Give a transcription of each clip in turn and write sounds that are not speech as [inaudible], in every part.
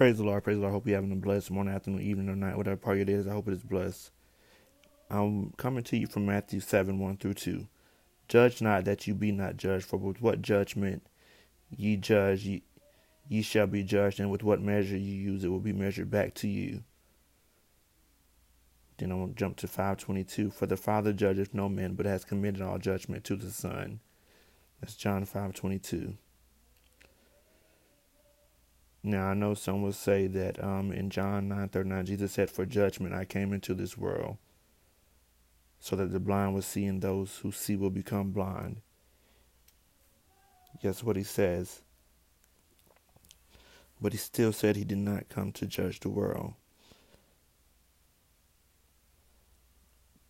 Praise the Lord, praise the Lord. I hope you're having a blessed morning, afternoon, evening, or night, whatever part it is. I hope it is blessed. I'm coming to you from Matthew 7 1 through 2. Judge not that you be not judged, for with what judgment ye judge, ye, ye shall be judged, and with what measure you use, it will be measured back to you. Then I'm going to jump to 522. For the Father judgeth no man, but has committed all judgment to the Son. That's John 522. Now I know some will say that um, in John 9:39 Jesus said, "For judgment I came into this world, so that the blind will see, and those who see will become blind." Guess what he says. But he still said he did not come to judge the world.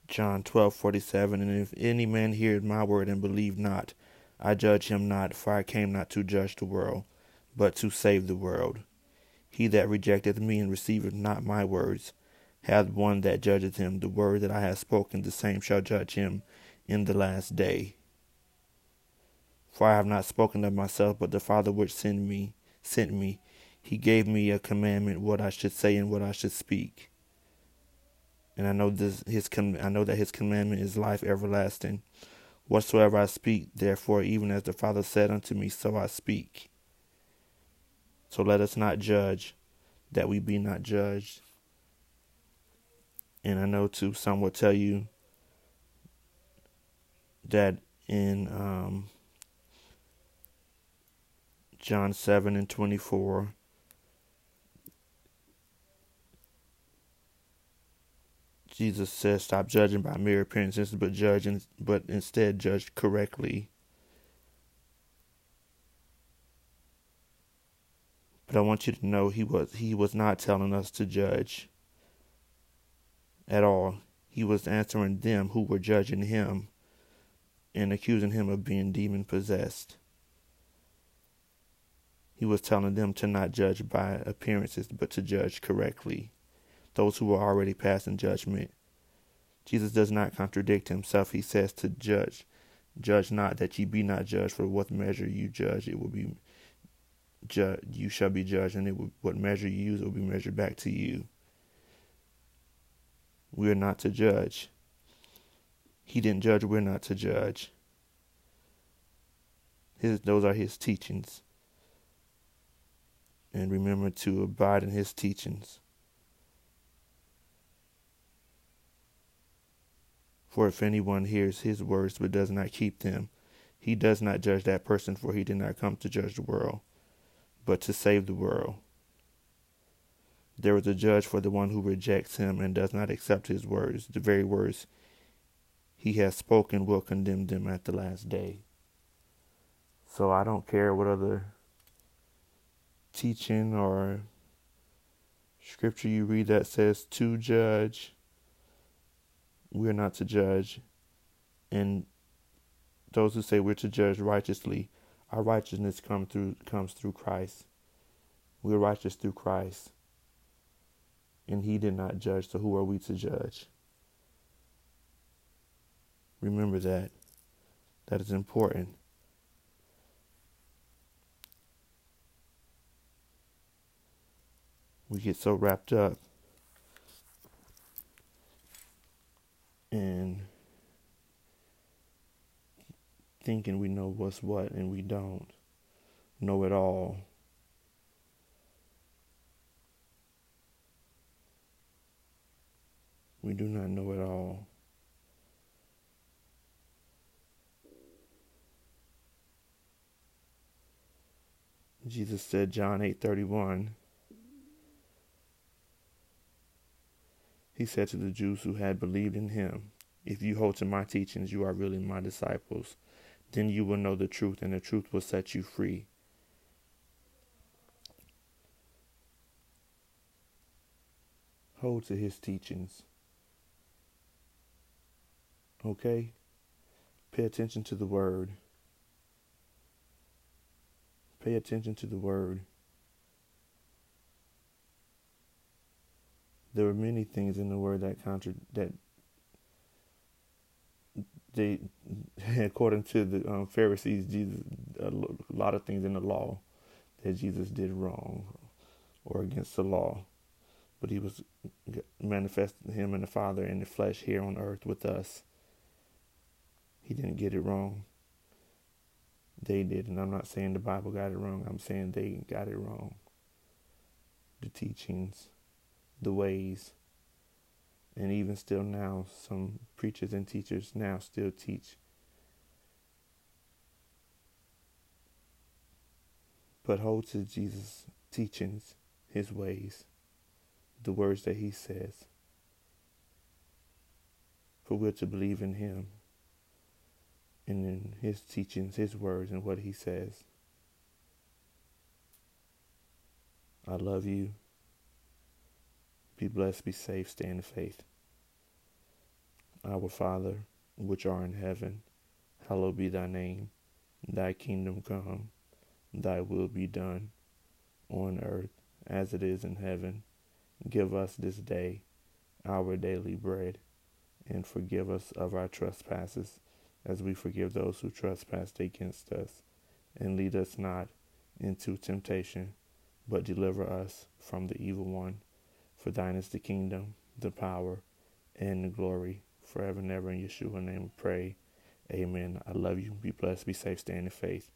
John 12:47 And if any man hear my word and believe not, I judge him not, for I came not to judge the world, but to save the world. He that rejecteth me and receiveth not my words hath one that judgeth him. The word that I have spoken, the same shall judge him in the last day. For I have not spoken of myself, but the Father which sent me sent me. He gave me a commandment what I should say and what I should speak. And I know this his I know that his commandment is life everlasting. Whatsoever I speak, therefore, even as the Father said unto me, so I speak. So let us not judge that we be not judged. And I know too, some will tell you that in um, John 7 and 24, Jesus says, "Stop judging by mere appearances, but judge, but instead judge correctly." But I want you to know he was he was not telling us to judge at all. He was answering them who were judging him and accusing him of being demon possessed. He was telling them to not judge by appearances, but to judge correctly. Those who were already passing judgment. Jesus does not contradict himself. He says to judge. Judge not that ye be not judged, for what measure you judge, it will be ju- you shall be judged, and it will, what measure you use will be measured back to you. We are not to judge. He didn't judge, we're not to judge. His, those are his teachings. And remember to abide in his teachings. For if anyone hears his words but does not keep them, he does not judge that person, for he did not come to judge the world, but to save the world. There is a judge for the one who rejects him and does not accept his words. The very words he has spoken will condemn them at the last day. So I don't care what other teaching or scripture you read that says to judge. We're not to judge. And those who say we're to judge righteously our righteousness come through comes through Christ. We're righteous through Christ. And he did not judge, so who are we to judge? Remember that. That is important. We get so wrapped up in thinking we know what's what and we don't know it all. We do not know it all. Jesus said John 8:31 He said to the Jews who had believed in him, if you hold to my teachings, you are really my disciples. Then you will know the truth, and the truth will set you free. Hold to his teachings. Okay? Pay attention to the word. Pay attention to the word. There are many things in the word that contra- that [laughs] according to the um, Pharisees, Jesus, a lot of things in the law that Jesus did wrong. or against the law, but he was manifesting him and the Father in the flesh here on earth with us. He didn't get it wrong. They did, and I'm not saying the Bible got it wrong. I'm saying they got it wrong. The teachings, the ways, and even still now, some preachers and teachers now still teach. But hold to Jesus' teachings, his ways, the words that he says. For we're to believe in him and in his teachings, his words, and what he says. I love you. Be blessed, be safe, stay in the faith. Our Father, which art in heaven, hallowed be thy name. Thy kingdom come, thy will be done, on earth as it is in heaven. Give us this day our daily bread, and forgive us of our trespasses, as we forgive those who trespass against us. And lead us not into temptation, but deliver us from the evil one. For thine is the kingdom, the power, and the glory forever and ever. In Yeshua's name we pray. Amen. I love you. Be blessed. Be safe. Stay in the faith.